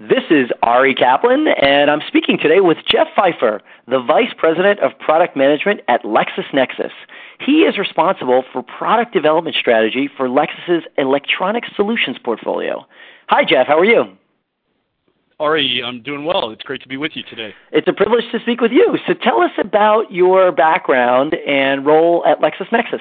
This is Ari Kaplan, and I'm speaking today with Jeff Pfeifer, the Vice President of Product Management at LexisNexis. He is responsible for product development strategy for Lexis's electronic solutions portfolio. Hi, Jeff. How are you? Ari, I'm doing well. It's great to be with you today. It's a privilege to speak with you. So tell us about your background and role at LexisNexis.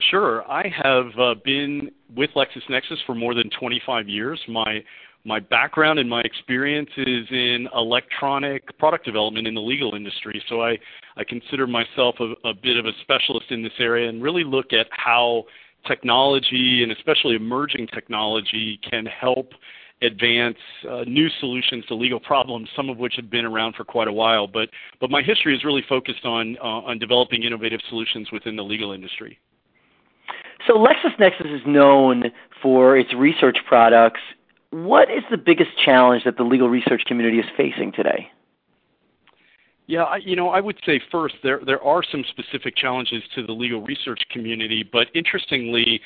Sure. I have uh, been with LexisNexis for more than 25 years. My my background and my experience is in electronic product development in the legal industry. So I, I consider myself a, a bit of a specialist in this area and really look at how technology and especially emerging technology can help advance uh, new solutions to legal problems, some of which have been around for quite a while. But, but my history is really focused on, uh, on developing innovative solutions within the legal industry. So LexisNexis is known for its research products what is the biggest challenge that the legal research community is facing today? Yeah, you know, I would say first there there are some specific challenges to the legal research community, but interestingly,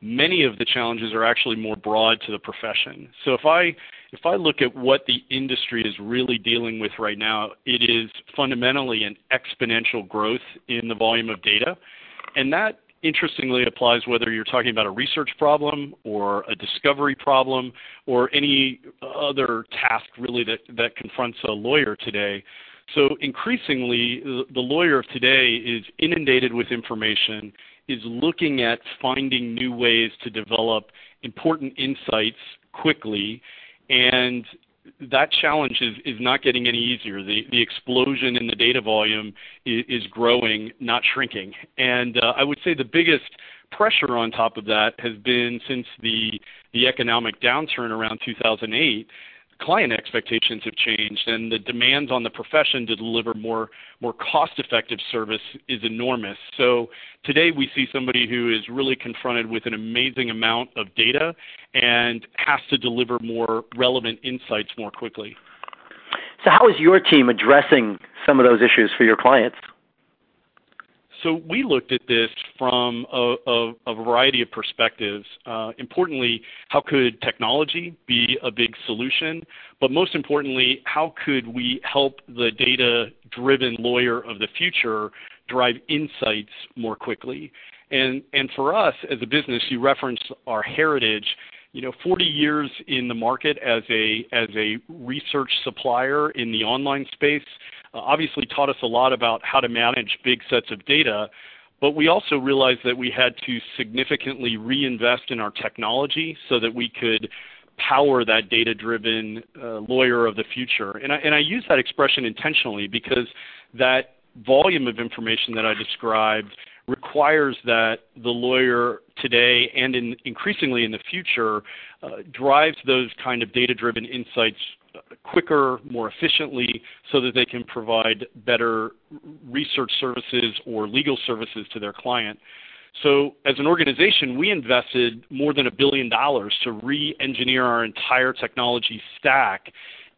many of the challenges are actually more broad to the profession. So if I if I look at what the industry is really dealing with right now, it is fundamentally an exponential growth in the volume of data, and that interestingly applies whether you're talking about a research problem or a discovery problem or any other task really that, that confronts a lawyer today. So increasingly, the lawyer of today is inundated with information, is looking at finding new ways to develop important insights quickly, and that challenge is, not getting any easier. The, the explosion in the data volume is, is growing, not shrinking. And uh, I would say the biggest pressure on top of that has been since the, the economic downturn around 2008 client expectations have changed and the demands on the profession to deliver more more cost effective service is enormous. So today we see somebody who is really confronted with an amazing amount of data and has to deliver more relevant insights more quickly. So how is your team addressing some of those issues for your clients so we looked at this from a, a, a variety of perspectives. Uh, importantly, how could technology be a big solution? But most importantly, how could we help the data-driven lawyer of the future drive insights more quickly? And, and for us as a business, you referenced our heritage you know 40 years in the market as a as a research supplier in the online space obviously taught us a lot about how to manage big sets of data, but we also realized that we had to significantly reinvest in our technology so that we could power that data driven uh, lawyer of the future. And I, and I use that expression intentionally because that volume of information that I described requires that the lawyer today and in, increasingly in the future uh, drives those kind of data driven insights quicker, more efficiently, so that they can provide better research services or legal services to their client. So, as an organization, we invested more than a billion dollars to re engineer our entire technology stack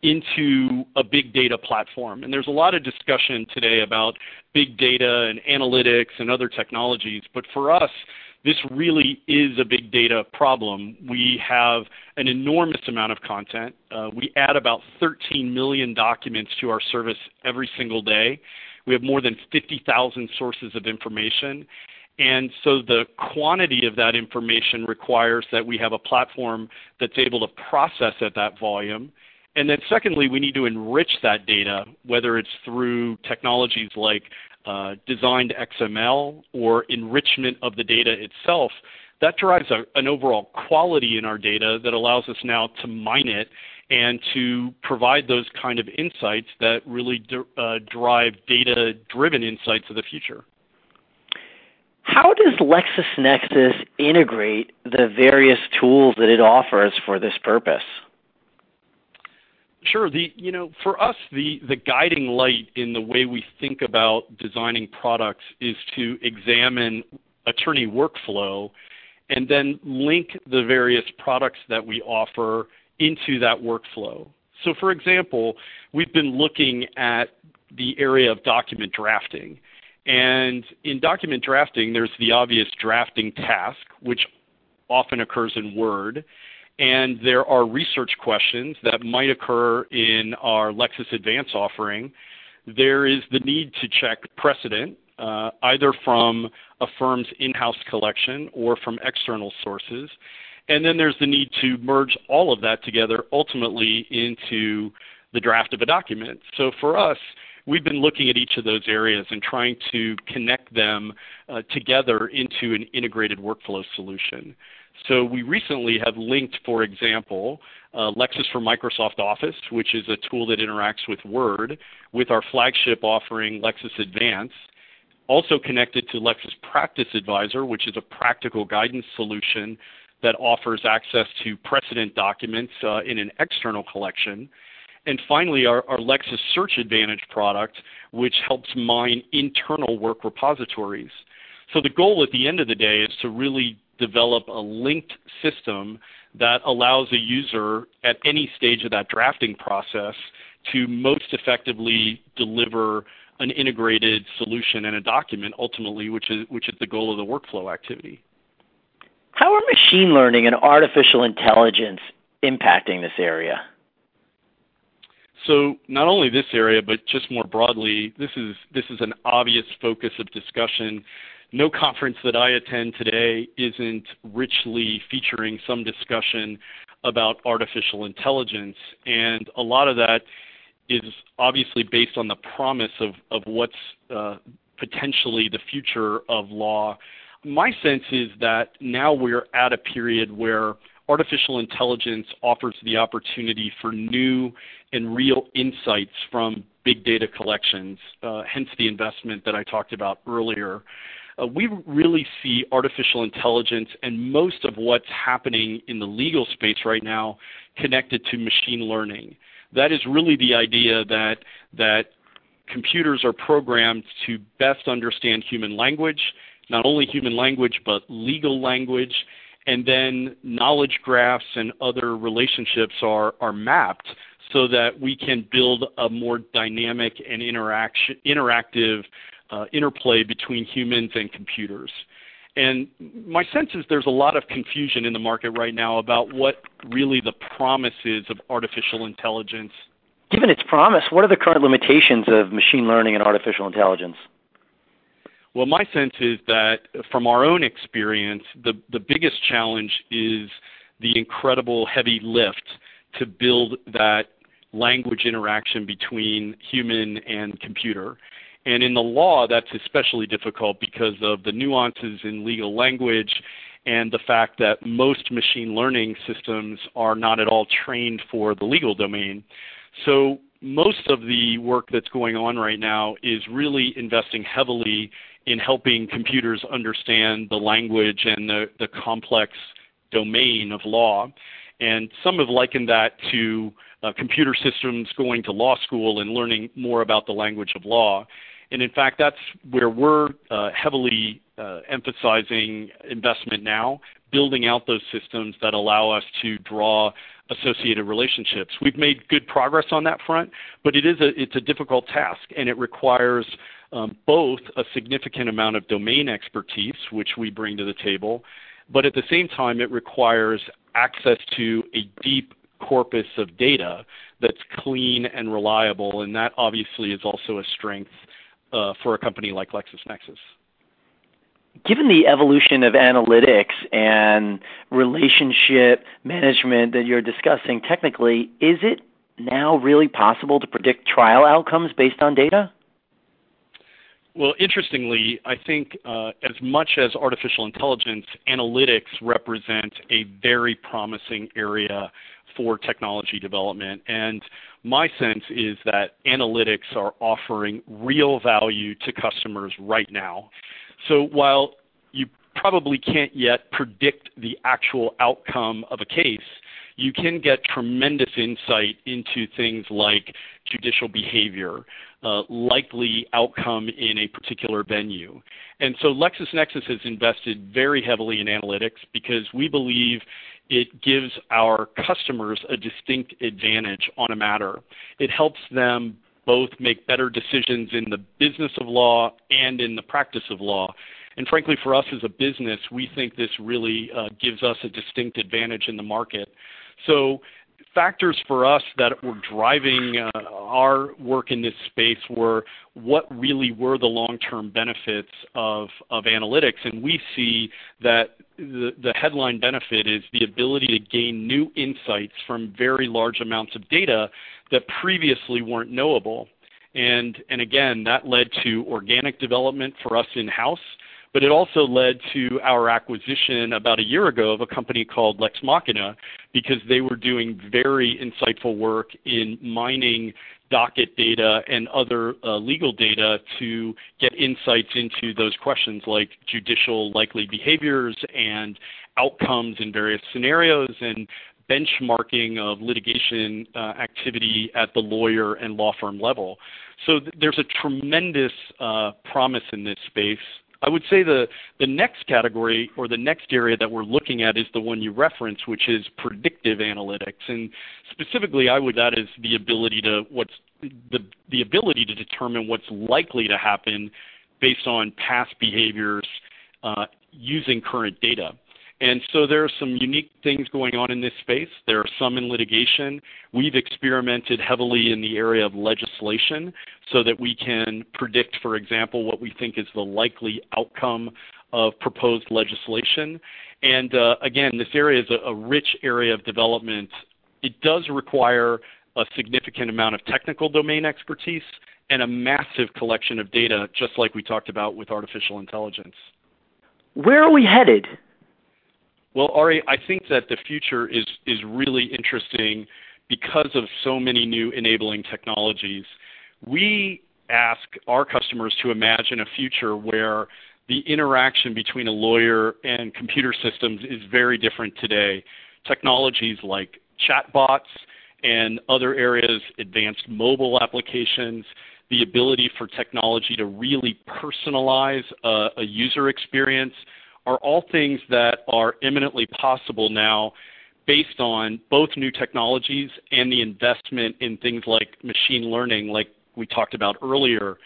into a big data platform. And there's a lot of discussion today about big data and analytics and other technologies, but for us, this really is a big data problem. We have an enormous amount of content. Uh, we add about 13 million documents to our service every single day. We have more than 50,000 sources of information. And so the quantity of that information requires that we have a platform that's able to process at that volume. And then secondly, we need to enrich that data, whether it's through technologies like uh, designed XML or enrichment of the data itself, that drives a, an overall quality in our data that allows us now to mine it and to provide those kind of insights that really uh, drive data driven insights of the future. How does LexisNexis integrate the various tools that it offers for this purpose? Sure. The you know for us the the guiding light in the way we think about designing products is to examine attorney workflow and then link the various products that we offer into that workflow. So for example, we've been looking at the area of document drafting. And in document drafting, there's the obvious drafting task, which often occurs in Word. And there are research questions that might occur in our Lexis Advance offering, there is the need to check precedent, uh, either from a firm's in-house collection or from external sources. And then there's the need to merge all of that together ultimately into the draft of a document. So for us, we've been looking at each of those areas and trying to connect them uh, together into an integrated workflow solution. So we recently have linked, for example, uh, Lexis for Microsoft Office, which is a tool that interacts with Word, with our flagship offering Lexis Advance, also connected to Lexis Practice Advisor, which is a practical guidance solution that offers access to precedent documents uh, in an external collection. And finally, our, our, Lexis Search Advantage product, which helps mine internal work repositories. So the goal at the end of the day is to really develop a linked system that allows a user at any stage of that drafting process to most effectively deliver an integrated solution and a document ultimately, which is which is the goal of the workflow activity. How are machine learning and artificial intelligence impacting this area? So not only this area, but just more broadly, this is this is an obvious focus of discussion. No conference that I attend today isn't richly featuring some discussion about artificial intelligence, and a lot of that is obviously based on the promise of, of what's uh, potentially the future of law. My sense is that now we're at a period where artificial intelligence offers the opportunity for new and real insights from big data collections, uh, hence the investment that I talked about earlier. Uh, we really see artificial intelligence and most of what's happening in the legal space right now connected to machine learning that is really the idea that that computers are programmed to best understand human language, not only human language but legal language, and then knowledge graphs and other relationships are are mapped so that we can build a more dynamic and interaction interactive uh, interplay between humans and computers. And my sense is there's a lot of confusion in the market right now about what really the promise is of artificial intelligence. Given its promise, what are the current limitations of machine learning and artificial intelligence? Well, my sense is that from our own experience, the, the biggest challenge is the incredible heavy lift to build that language interaction between human and computer. And in the law, that's especially difficult because of the nuances in legal language and the fact that most machine learning systems are not at all trained for the legal domain. So most of the work that's going on right now is really investing heavily in helping computers understand the language and the, the complex domain of law. And some have likened that to uh, computer systems going to law school and learning more about the language of law. And in fact, that's where we're uh, heavily uh, emphasizing investment now, building out those systems that allow us to draw associated relationships. We've made good progress on that front, but it is a, it's a difficult task, and it requires um, both a significant amount of domain expertise, which we bring to the table, but at the same time, it requires access to a deep corpus of data that's clean and reliable, and that obviously is also a strength uh, for a company like LexisNexis. Given the evolution of analytics and relationship management that you're discussing technically, is it now really possible to predict trial outcomes based on data? Well, interestingly, I think uh, as much as artificial intelligence, analytics represent a very promising area for technology development. And my sense is that analytics are offering real value to customers right now. So while you probably can't yet predict the actual outcome of a case, you can get tremendous insight into things like judicial behavior, uh, likely outcome in a particular venue. And so LexisNexis has invested very heavily in analytics because we believe it gives our customers a distinct advantage on a matter. It helps them both make better decisions in the business of law and in the practice of law. And frankly, for us as a business, we think this really uh, gives us a distinct advantage in the market. So factors for us that were driving uh, our work in this space were what really were the long-term benefits of, of analytics. And we see that the, the headline benefit is the ability to gain new insights from very large amounts of data that previously weren't knowable. And, and again, that led to organic development for us in-house but it also led to our acquisition about a year ago of a company called Lex Machina because they were doing very insightful work in mining docket data and other uh, legal data to get insights into those questions like judicial likely behaviors and outcomes in various scenarios and benchmarking of litigation uh, activity at the lawyer and law firm level. So th- there's a tremendous uh, promise in this space I would say the, next category or the next area that we're looking at is the one you referenced, which is predictive analytics. And specifically, I would that is the ability to what's the, the ability to determine what's likely to happen based on past behaviors uh, using current data. And so there are some unique things going on in this space. There are some in litigation. We've experimented heavily in the area of legislation so that we can predict, for example, what we think is the likely outcome of proposed legislation. And uh, again, this area is a, a rich area of development. It does require a significant amount of technical domain expertise and a massive collection of data, just like we talked about with artificial intelligence. Where are we headed? Well, Ari, I think that the future is, is really interesting because of so many new enabling technologies. We ask our customers to imagine a future where the interaction between a lawyer and computer systems is very different today. Technologies like chatbots and other areas, advanced mobile applications, the ability for technology to really personalize a, a user experience are all things that are eminently possible now based on both new technologies and the investment in things like machine learning, like we talked about earlier.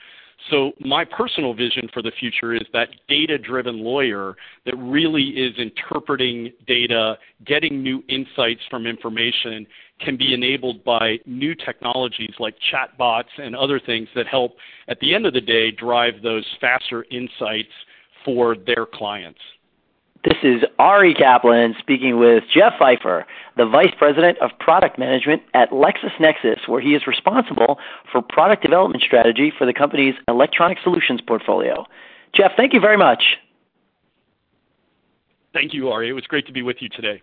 So, my personal vision for the future is that data driven lawyer that really is interpreting data, getting new insights from information, can be enabled by new technologies like chatbots and other things that help, at the end of the day, drive those faster insights for their clients. This is Ari Kaplan speaking with Jeff Pfeifer, the Vice President of Product Management at LexisNexis, where he is responsible for product development strategy for the company's electronic solutions portfolio. Jeff, thank you very much. Thank you, Ari. It was great to be with you today.